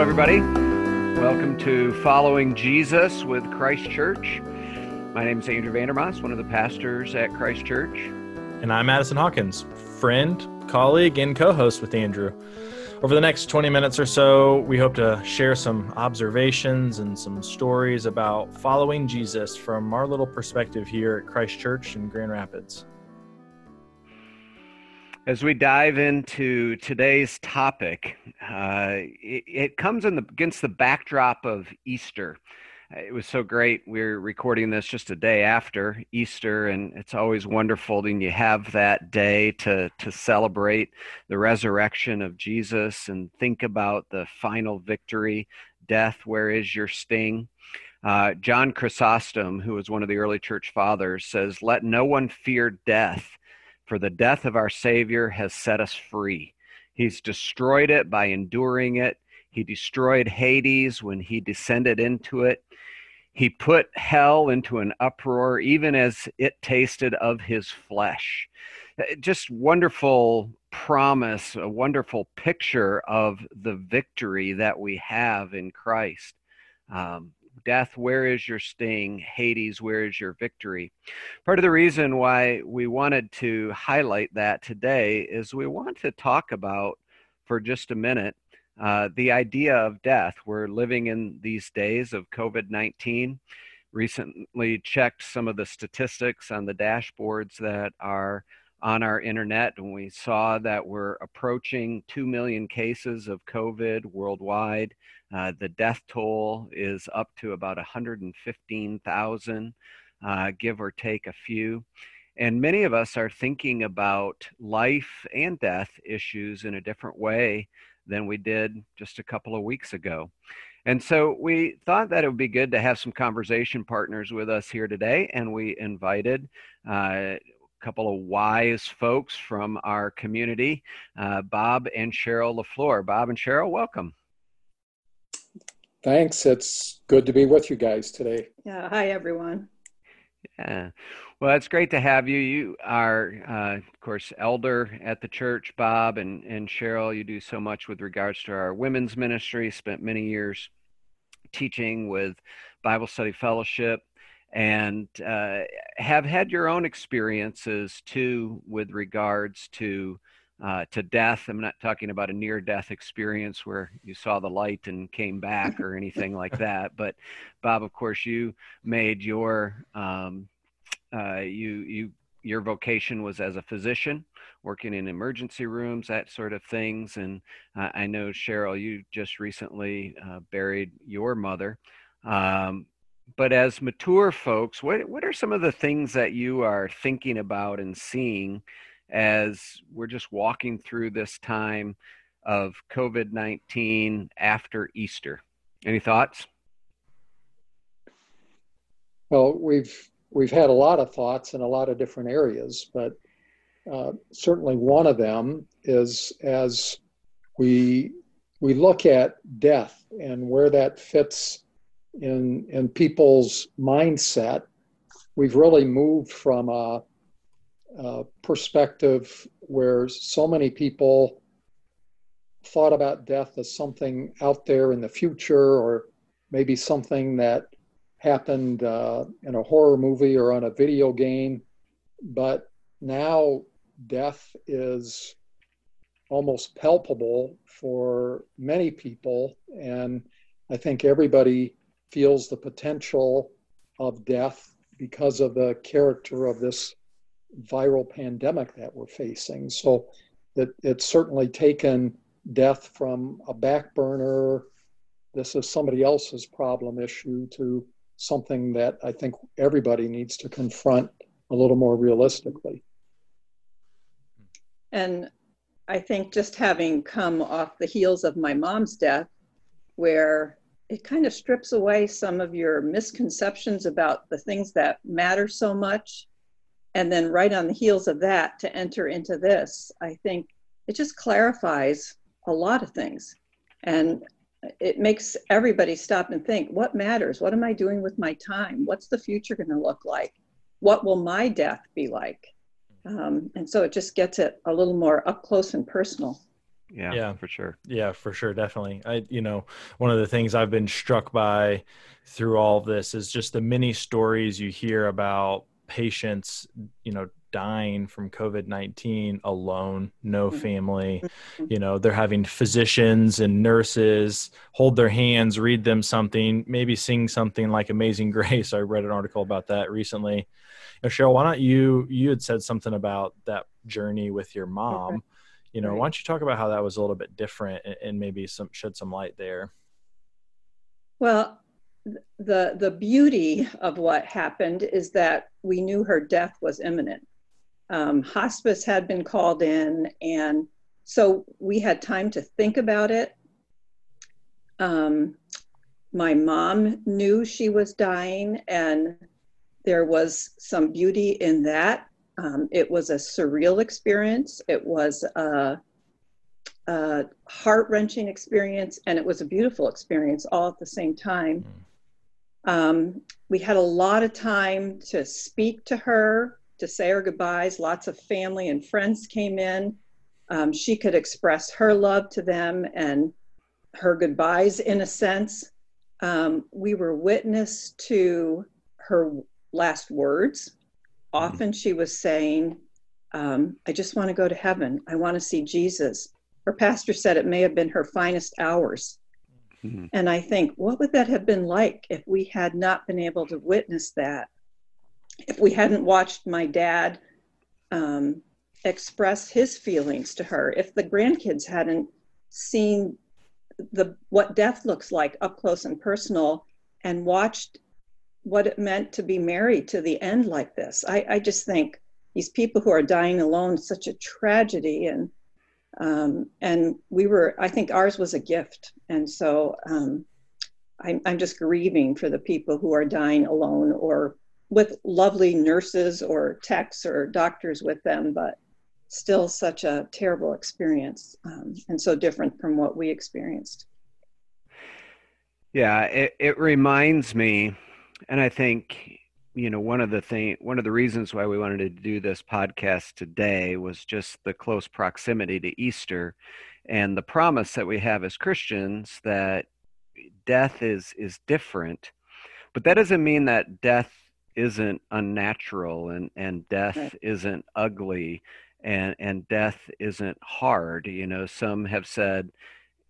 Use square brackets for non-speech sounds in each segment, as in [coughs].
Hello, everybody. Welcome to Following Jesus with Christ Church. My name is Andrew Vandermas, one of the pastors at Christ Church. And I'm Addison Hawkins, friend, colleague, and co host with Andrew. Over the next 20 minutes or so, we hope to share some observations and some stories about following Jesus from our little perspective here at Christ Church in Grand Rapids. As we dive into today's topic, uh, it, it, comes in the, against the backdrop of Easter. It was so great. We're recording this just a day after Easter, and it's always wonderful when you have that day to, to celebrate the resurrection of Jesus and think about the final victory. Death, where is your sting? Uh, John Chrysostom, who was one of the early church fathers, says, Let no one fear death for the death of our Savior has set us free. He's destroyed it by enduring it. He destroyed Hades when he descended into it. He put hell into an uproar, even as it tasted of his flesh. Uh, just wonderful promise, a wonderful picture of the victory that we have in Christ. Um, Death, where is your sting? Hades, where is your victory? Part of the reason why we wanted to highlight that today is we want to talk about, for just a minute, uh, the idea of death. We're living in these days of COVID 19. Recently checked some of the statistics on the dashboards that are on our internet, and we saw that we're approaching 2 million cases of COVID worldwide. Uh, the death toll is up to about 115,000, uh, give or take a few. And many of us are thinking about life and death issues in a different way than we did just a couple of weeks ago. And so we thought that it would be good to have some conversation partners with us here today, and we invited uh, couple of wise folks from our community, uh, Bob and Cheryl LaFleur. Bob and Cheryl, welcome. Thanks. It's good to be with you guys today. Yeah. Hi, everyone. Yeah. Well, it's great to have you. You are, uh, of course, elder at the church, Bob and, and Cheryl. You do so much with regards to our women's ministry, spent many years teaching with Bible Study Fellowship, and uh, have had your own experiences too with regards to uh, to death. I'm not talking about a near death experience where you saw the light and came back or anything like [laughs] that. But Bob, of course, you made your um, uh, you you your vocation was as a physician working in emergency rooms that sort of things and uh, i know cheryl you just recently uh, buried your mother um, but as mature folks what, what are some of the things that you are thinking about and seeing as we're just walking through this time of COVID 19 after Easter. Any thoughts? Well, we've we've had a lot of thoughts in a lot of different areas, but uh, certainly one of them is as we we look at death and where that fits in in people's mindset. We've really moved from a uh, perspective where so many people thought about death as something out there in the future or maybe something that happened uh, in a horror movie or on a video game. But now death is almost palpable for many people. And I think everybody feels the potential of death because of the character of this viral pandemic that we're facing. So it, it's certainly taken death from a back burner, this is somebody else's problem issue, to something that I think everybody needs to confront a little more realistically. And I think just having come off the heels of my mom's death, where it kind of strips away some of your misconceptions about the things that matter so much. And then right on the heels of that to enter into this i think it just clarifies a lot of things. And it makes everybody stop and think what matters? What am i doing with my time? What's the future going to look like? What will my death be like? Um, and so it just gets it a little more up close and personal Yeah, yeah, for sure. Yeah, for sure, definitely. I, you know, one of the things I've been struck by through all of this is just the many stories you hear about patients, you know, dying from COVID 19 alone, no mm-hmm. family. Mm-hmm. You know, they're having physicians and nurses hold their hands, read them something, maybe sing something like Amazing [laughs] Grace. I read an article about that recently. You know, Cheryl, why don't you, you had said something about that journey with your mom. You know, right. why don't you talk about how that was a little bit different and, and maybe some shed some light there? Well, the the beauty of what happened is that we knew her death was imminent. Um, hospice had been called in, and so we had time to think about it. Um, my mom knew she was dying, and there was some beauty in that. Um, it was a surreal experience. It was a, a heart wrenching experience, and it was a beautiful experience all at the same time. Mm. Um, we had a lot of time to speak to her, to say our goodbyes. Lots of family and friends came in. Um, she could express her love to them and her goodbyes in a sense. Um, we were witness to her last words. Often she was saying, um, I just want to go to heaven. I want to see Jesus. Her pastor said it may have been her finest hours. Mm-hmm. And I think, what would that have been like if we had not been able to witness that? If we hadn't watched my dad um, express his feelings to her, if the grandkids hadn't seen the what death looks like up close and personal, and watched what it meant to be married to the end like this, I, I just think these people who are dying alone, such a tragedy, and um, and we were, I think ours was a gift. And so um, I'm, I'm just grieving for the people who are dying alone or with lovely nurses or techs or doctors with them, but still such a terrible experience um, and so different from what we experienced. Yeah, it, it reminds me, and I think you know one of the thing one of the reasons why we wanted to do this podcast today was just the close proximity to easter and the promise that we have as christians that death is is different but that doesn't mean that death isn't unnatural and and death right. isn't ugly and and death isn't hard you know some have said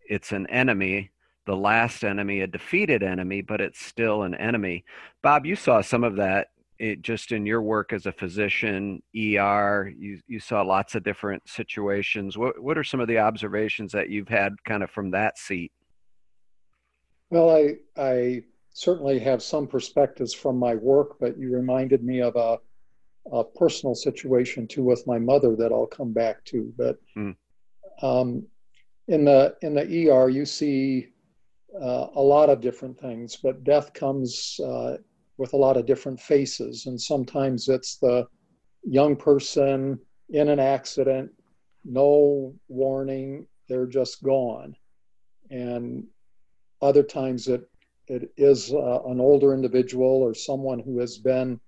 it's an enemy the last enemy, a defeated enemy, but it's still an enemy. Bob, you saw some of that it, just in your work as a physician, ER. You you saw lots of different situations. What what are some of the observations that you've had kind of from that seat? Well, I I certainly have some perspectives from my work, but you reminded me of a a personal situation too with my mother that I'll come back to. But mm. um, in the in the ER, you see uh, a lot of different things, but death comes uh, with a lot of different faces. And sometimes it's the young person in an accident, no warning, they're just gone. And other times it, it is uh, an older individual or someone who has been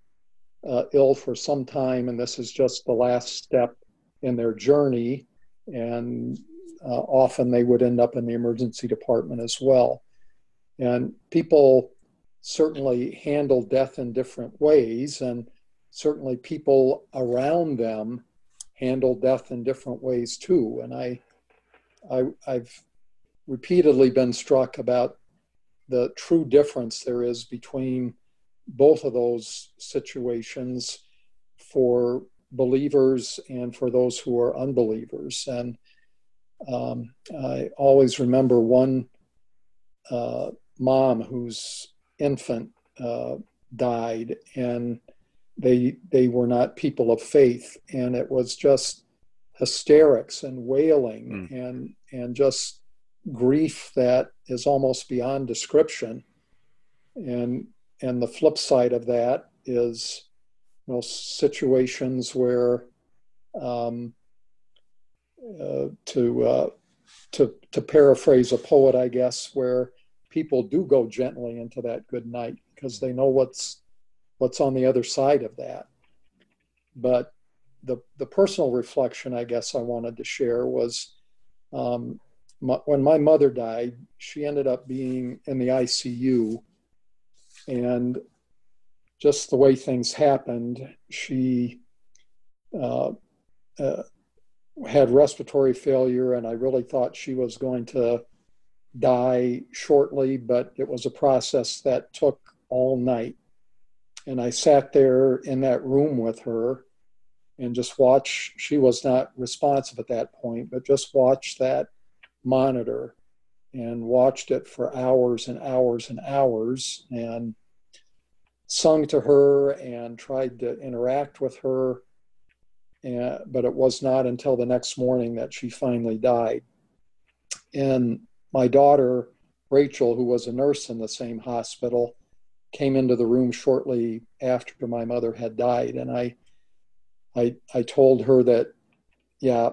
uh, ill for some time, and this is just the last step in their journey. And Uh, often they would end up in the emergency department as well. And people certainly handle death in different ways, and certainly people around them handle death in different ways too. And I, I I've repeatedly been struck about the true difference there is between both of those situations for believers and for those who are unbelievers. And um, I always remember one uh, mom whose infant uh, died, and they they were not people of faith, and it was just hysterics and wailing mm. and and just grief that is almost beyond description. And and the flip side of that is you know, situations where um, to uh, to to paraphrase a poet, I guess, where people do go gently into that good night because they know what's what's on the other side of that. But the the personal reflection, I guess, I wanted to share was Um, my, when my mother died, she ended up being in the ICU. And just the way things happened, she uh, uh, had respiratory failure, and I really thought she was going to die shortly, but it was a process that took all night. And I sat there in that room with her and just watched. She was not responsive at that point, but just watched that monitor and watched it for hours and hours and hours and sung to her and tried to interact with her. But it was not until the next morning that she finally died. And my daughter, Rachel, who was a nurse in the same hospital, came into the room shortly after my mother had died. And I, I, I told her that, yeah,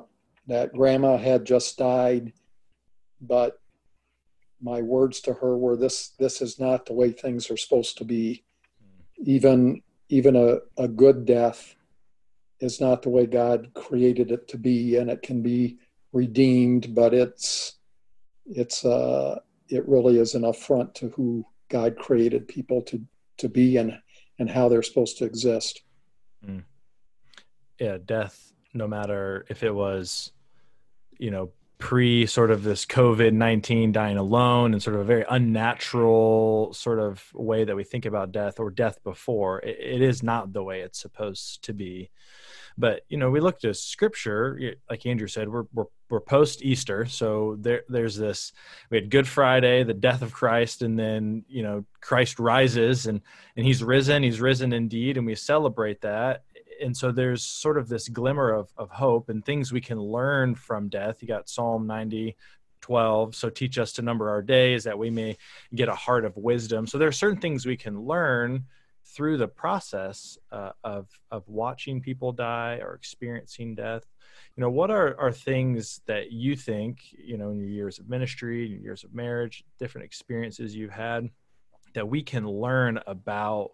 that grandma had just died but my words to her were this this is not the way things are supposed to be even even a, a good death is not the way god created it to be and it can be redeemed but it's it's uh it really is an affront to who god created people to to be and and how they're supposed to exist mm. yeah death no matter if it was you know pre sort of this COVID 19 dying alone and sort of a very unnatural sort of way that we think about death or death before. it, it is not the way it's supposed to be. But, you know, we look to scripture, like Andrew said, we're, we're, we're post Easter. So there, there's this, we had Good Friday, the death of Christ, and then, you know, Christ rises and, and he's risen, he's risen indeed. And we celebrate that and so there's sort of this glimmer of, of hope and things we can learn from death. You got Psalm 90, 12. So teach us to number our days that we may get a heart of wisdom. So there are certain things we can learn through the process uh, of, of watching people die or experiencing death. You know, what are, are things that you think, you know, in your years of ministry, your years of marriage, different experiences you've had that we can learn about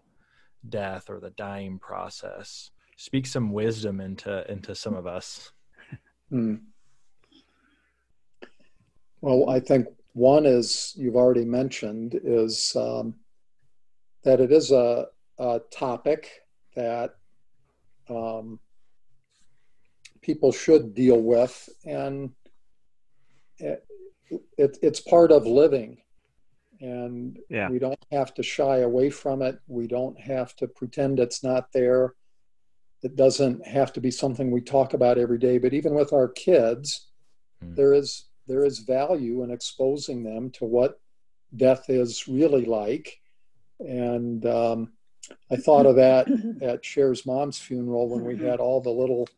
death or the dying process? speak some wisdom into into some of us. Hmm. Well, I think one is you've already mentioned is um, that it is a, a topic that um, people should deal with, and it, it, it's part of living. And yeah. we don't have to shy away from it. We don't have to pretend it's not there it doesn't have to be something we talk about every day, but even with our kids, mm. there is there is value in exposing them to what death is really like. And um, I thought of that [coughs] at Cher's mom's funeral when we mm-hmm. had all the little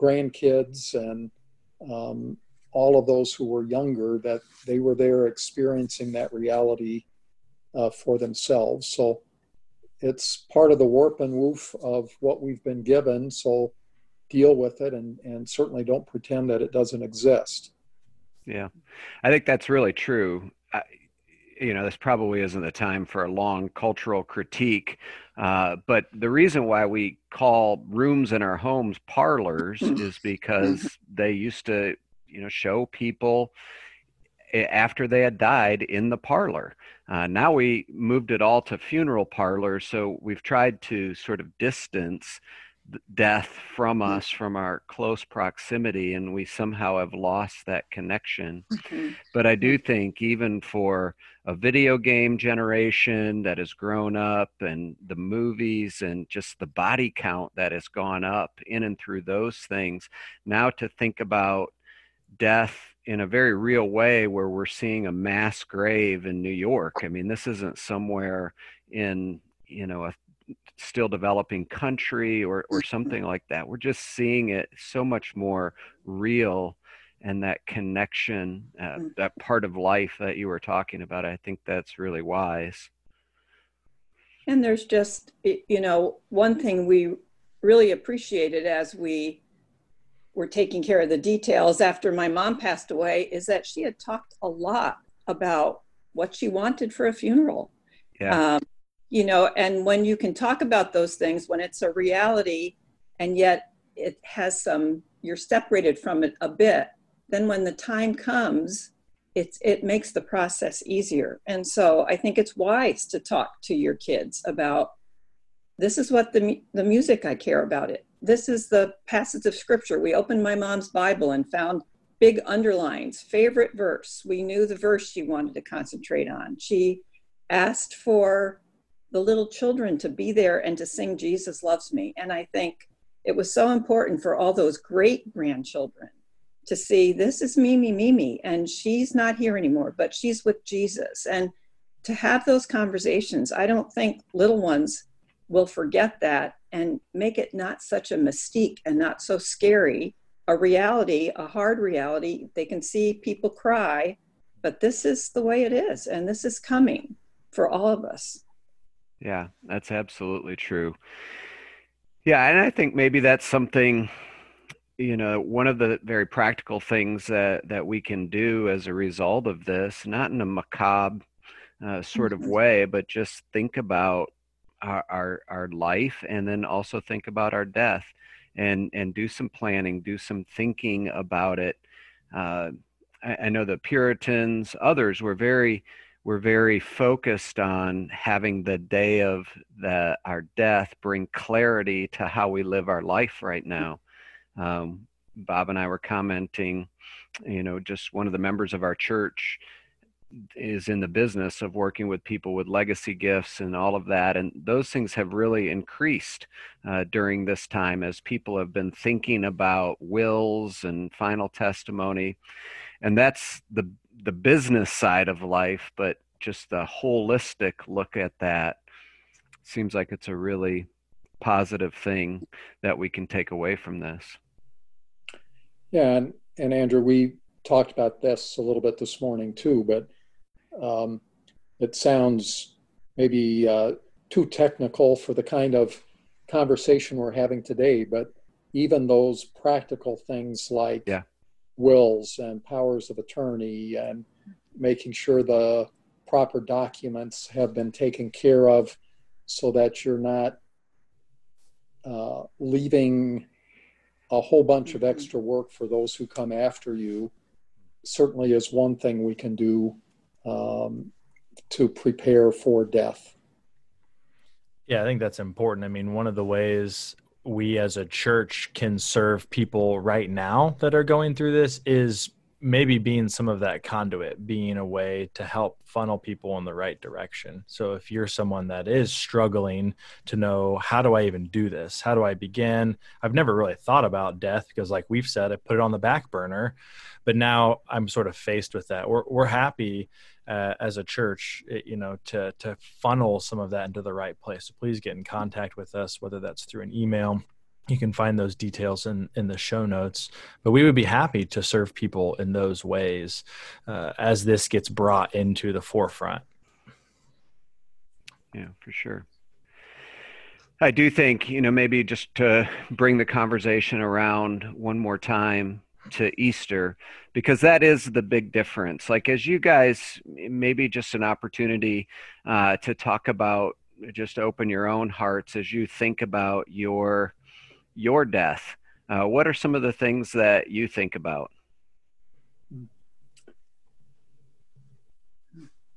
grandkids and um, all of those who were younger that they were there experiencing that reality uh, for themselves. So it's part of the warp and woof of what we've been given. So deal with it and, and certainly don't pretend that it doesn't exist. Yeah, I think that's really true. I, you know, this probably isn't the time for a long cultural critique, uh, but the reason why we call rooms in our homes parlors [laughs] is because they used to, you know, show people after they had died in the parlor. Uh, now we moved it all to funeral parlors, so we've tried to sort of distance death from mm-hmm. us, from our close proximity, and we somehow have lost that connection. Mm-hmm. But I do think, even for a video game generation that has grown up, and the movies, and just the body count that has gone up in and through those things, now to think about death in a very real way where we're seeing a mass grave in New York. I mean, this isn't somewhere in, you know, a still developing country or, or mm-hmm. something like that. We're just seeing it so much more real and that connection, uh, mm. that part of life that you were talking about. I think that's really wise. And there's just, you know, one thing we really appreciated as we were taking care of the details after my mom passed away is that she had talked a lot about what she wanted for a funeral. Yeah. Um, you know, and when you can talk about those things, when it's a reality and yet it has some, you're separated from it a bit, then when the time comes, it's it makes the process easier. And so I think it's wise to talk to your kids about this is what the the music I care about it. This is the passage of scripture. We opened my mom's Bible and found big underlines, favorite verse. We knew the verse she wanted to concentrate on. She asked for the little children to be there and to sing Jesus Loves Me. And I think it was so important for all those great grandchildren to see this is Mimi Mimi, and she's not here anymore, but she's with Jesus. And to have those conversations, I don't think little ones will forget that and make it not such a mystique and not so scary a reality, a hard reality. They can see people cry, but this is the way it is, and this is coming for all of us. Yeah, that's absolutely true. Yeah, and I think maybe that's something, you know, one of the very practical things that that we can do as a result of this, not in a macabre uh, sort of [laughs] way, but just think about our, our our life, and then also think about our death and and do some planning, do some thinking about it. Uh, I, I, know the Puritans, others were very were very focused on having the day of the our death bring clarity to how we live our life right now. Um, Bob and I were commenting, you know, just one of the members of our church is in the business of working with people with legacy gifts and all of that. And those things have really increased uh, during this time as people have been thinking about wills and final testimony. And that's the, the business side of life, but just the holistic look at that seems like it's a really positive thing that we can take away from this. Yeah, and, and Andrew, we talked about this a little bit this morning too, but um, it sounds maybe uh, too technical for the kind of conversation we're having today, but even those practical things like yeah. Wills and powers of attorney and making sure the proper documents have been taken care of so that you're not uh, leaving a whole bunch of extra work for those who come after you certainly is one thing we can do um, to prepare for death. Yeah, I think that's important. I mean, one of the ways we as a church can serve people right now that are going through this is maybe being some of that conduit, being a way to help funnel people in the right direction. So if you're someone that is struggling to know how do I even do this? How do I begin? I've never really thought about death because like we've said, I put it on the back burner, but now I'm sort of faced with that. We're we're happy uh, as a church, eh, you know, to to funnel some of that into the right place. So please get in contact with us, whether that's through an email. You can find those details in, in the show notes. But we would be happy to serve people in those ways uh, as this gets brought into the forefront. Yeah, for sure. I do think, you know, maybe just to bring the conversation around one more time to Easter because that is the big difference. Like, as you guys, maybe just an opportunity uh, to talk about, just open your own hearts as you think about your your death. Uh, what are some of the things that you think about?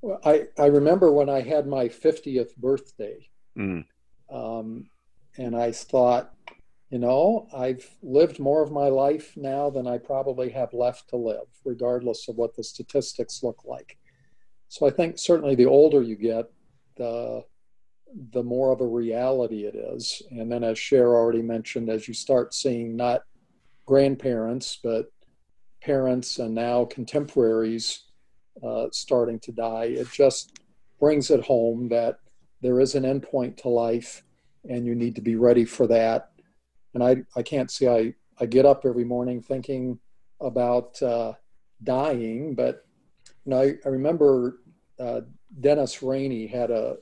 Well, I, I remember when I had my 50th birthday, mm. um, and I thought, you know, I've lived more of my life now than I probably have left to live, regardless of what the statistics look like. So I think certainly the older you get, the the more of a reality it is. And then, as Cher already mentioned, as you start seeing not grandparents, but parents and now contemporaries uh, starting to die, it just brings it home that there is an endpoint to life and you need to be ready for that and I, I can't say I, I get up every morning thinking about uh, dying, but you know, I, I remember uh, Dennis Rainey had a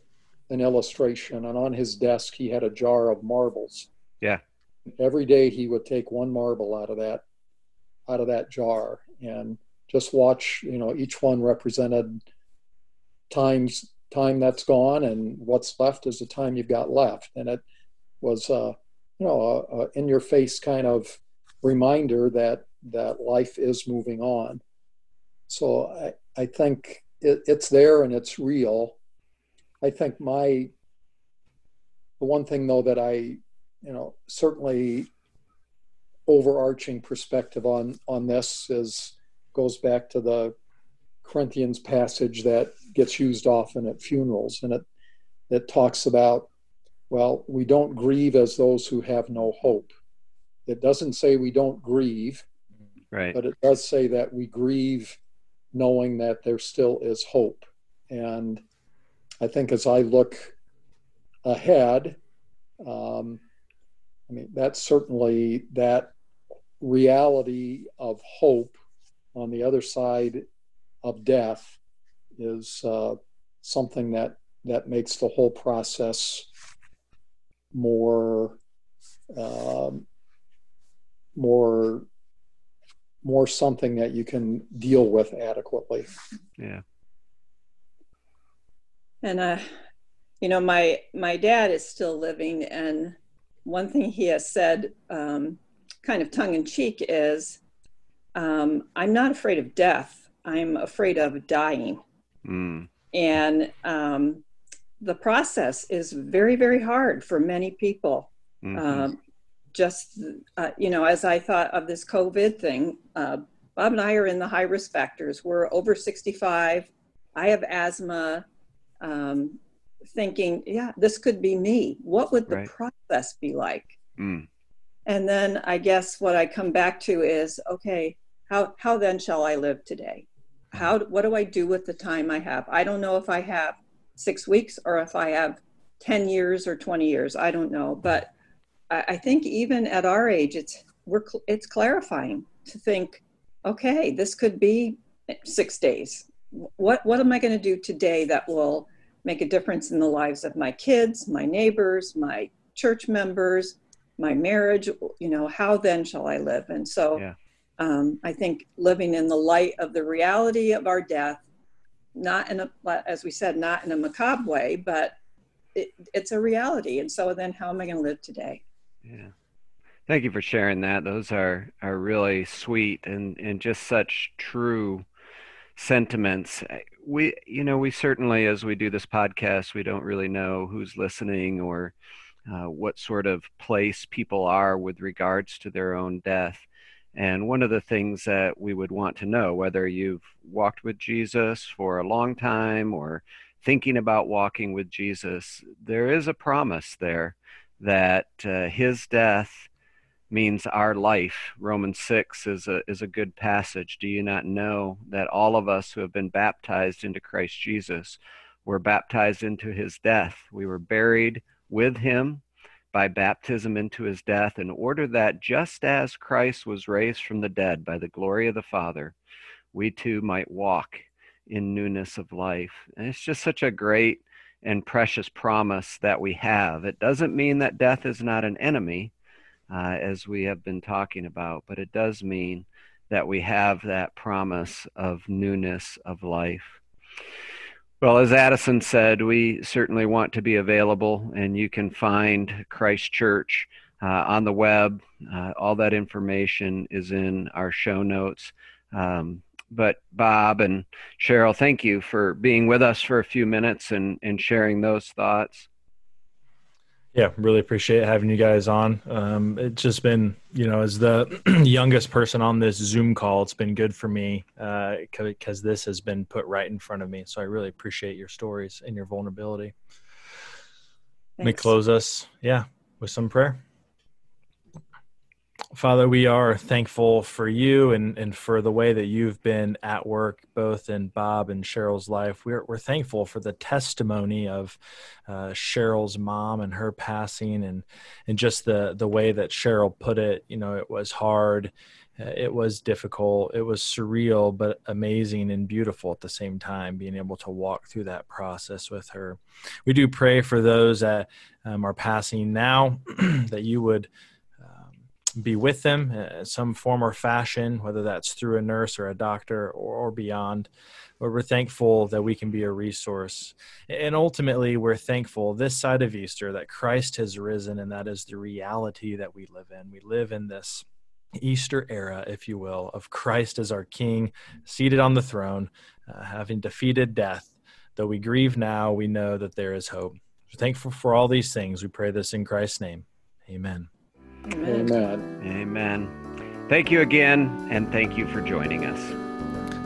an illustration, and on his desk he had a jar of marbles. Yeah. Every day he would take one marble out of that out of that jar and just watch. You know, each one represented times time that's gone, and what's left is the time you've got left. And it was uh, you know, a, a in your face kind of reminder that that life is moving on. So I, I think it, it's there and it's real. I think my the one thing though that I, you know, certainly overarching perspective on on this is goes back to the Corinthians passage that gets used often at funerals, and it it talks about well, we don't grieve as those who have no hope. It doesn't say we don't grieve, right? But it does say that we grieve knowing that there still is hope. And I think as I look ahead, um, I mean, that's certainly that reality of hope on the other side of death is uh, something that that makes the whole process more um, more more something that you can deal with adequately. Yeah. And uh, you know, my my dad is still living, and one thing he has said, um, kind of tongue in cheek, is, um, "I'm not afraid of death. I'm afraid of dying." Mm. And um, the process is very, very hard for many people. Mm-hmm. Um, just, uh, you know, as I thought of this COVID thing, uh, Bob and I are in the high risk factors. We're over 65. I have asthma. Um, thinking, yeah, this could be me. What would the right. process be like? Mm. And then I guess what I come back to is, okay, how how then shall I live today? How what do I do with the time I have? I don't know if I have six weeks or if I have 10 years or 20 years. I don't know. But I, I think even at our age, it's, we're, it's clarifying to think, okay, this could be six days. What, what am I going to do today that will make a difference in the lives of my kids, my neighbors, my church members, my marriage? You know, how then shall I live? And so yeah. um, I think living in the light of the reality of our death not in a, as we said, not in a macabre way, but it, it's a reality. And so then how am I going to live today? Yeah. Thank you for sharing that. Those are, are really sweet and, and just such true sentiments. We, you know, we certainly, as we do this podcast, we don't really know who's listening or uh, what sort of place people are with regards to their own death. And one of the things that we would want to know, whether you've walked with Jesus for a long time or thinking about walking with Jesus, there is a promise there that uh, his death means our life. Romans 6 is a, is a good passage. Do you not know that all of us who have been baptized into Christ Jesus were baptized into his death? We were buried with him by baptism into his death, in order that just as Christ was raised from the dead by the glory of the Father, we too might walk in newness of life. And it's just such a great and precious promise that we have. It doesn't mean that death is not an enemy, uh, as we have been talking about, but it does mean that we have that promise of newness of life. Well, as Addison said, we certainly want to be available, and you can find Christ Church uh, on the web. Uh, all that information is in our show notes. Um, but Bob and Cheryl, thank you for being with us for a few minutes and, and sharing those thoughts. Yeah, really appreciate having you guys on. Um, it's just been, you know, as the [clears throat] youngest person on this Zoom call, it's been good for me because uh, this has been put right in front of me. So I really appreciate your stories and your vulnerability. Thanks. Let me close us, yeah, with some prayer. Father, we are thankful for you and, and for the way that you've been at work, both in Bob and Cheryl's life. We're, we're thankful for the testimony of uh, Cheryl's mom and her passing, and, and just the, the way that Cheryl put it. You know, it was hard, uh, it was difficult, it was surreal, but amazing and beautiful at the same time, being able to walk through that process with her. We do pray for those that um, are passing now, [clears throat] that you would be with them in some form or fashion, whether that's through a nurse or a doctor or, or, beyond. But we're thankful that we can be a resource. And ultimately, we're thankful this side of Easter that Christ has risen, and that is the reality that we live in. We live in this Easter era, if you will, of Christ as our King, seated on the throne, uh, having defeated death. Though we grieve now, we know that there is hope. We're thankful for all these things. We pray this in Christ's name. Amen. Amen. Amen. Amen. Thank you again, and thank you for joining us.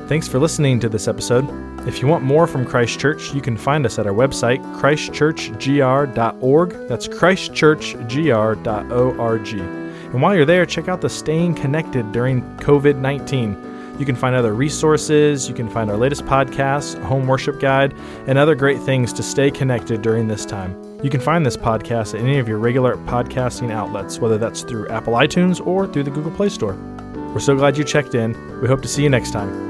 Thanks for listening to this episode. If you want more from Christ Church, you can find us at our website, christchurchgr.org. That's christchurchgr.org. And while you're there, check out the Staying Connected during COVID 19. You can find other resources, you can find our latest podcasts, home worship guide, and other great things to stay connected during this time. You can find this podcast at any of your regular podcasting outlets, whether that's through Apple iTunes or through the Google Play Store. We're so glad you checked in. We hope to see you next time.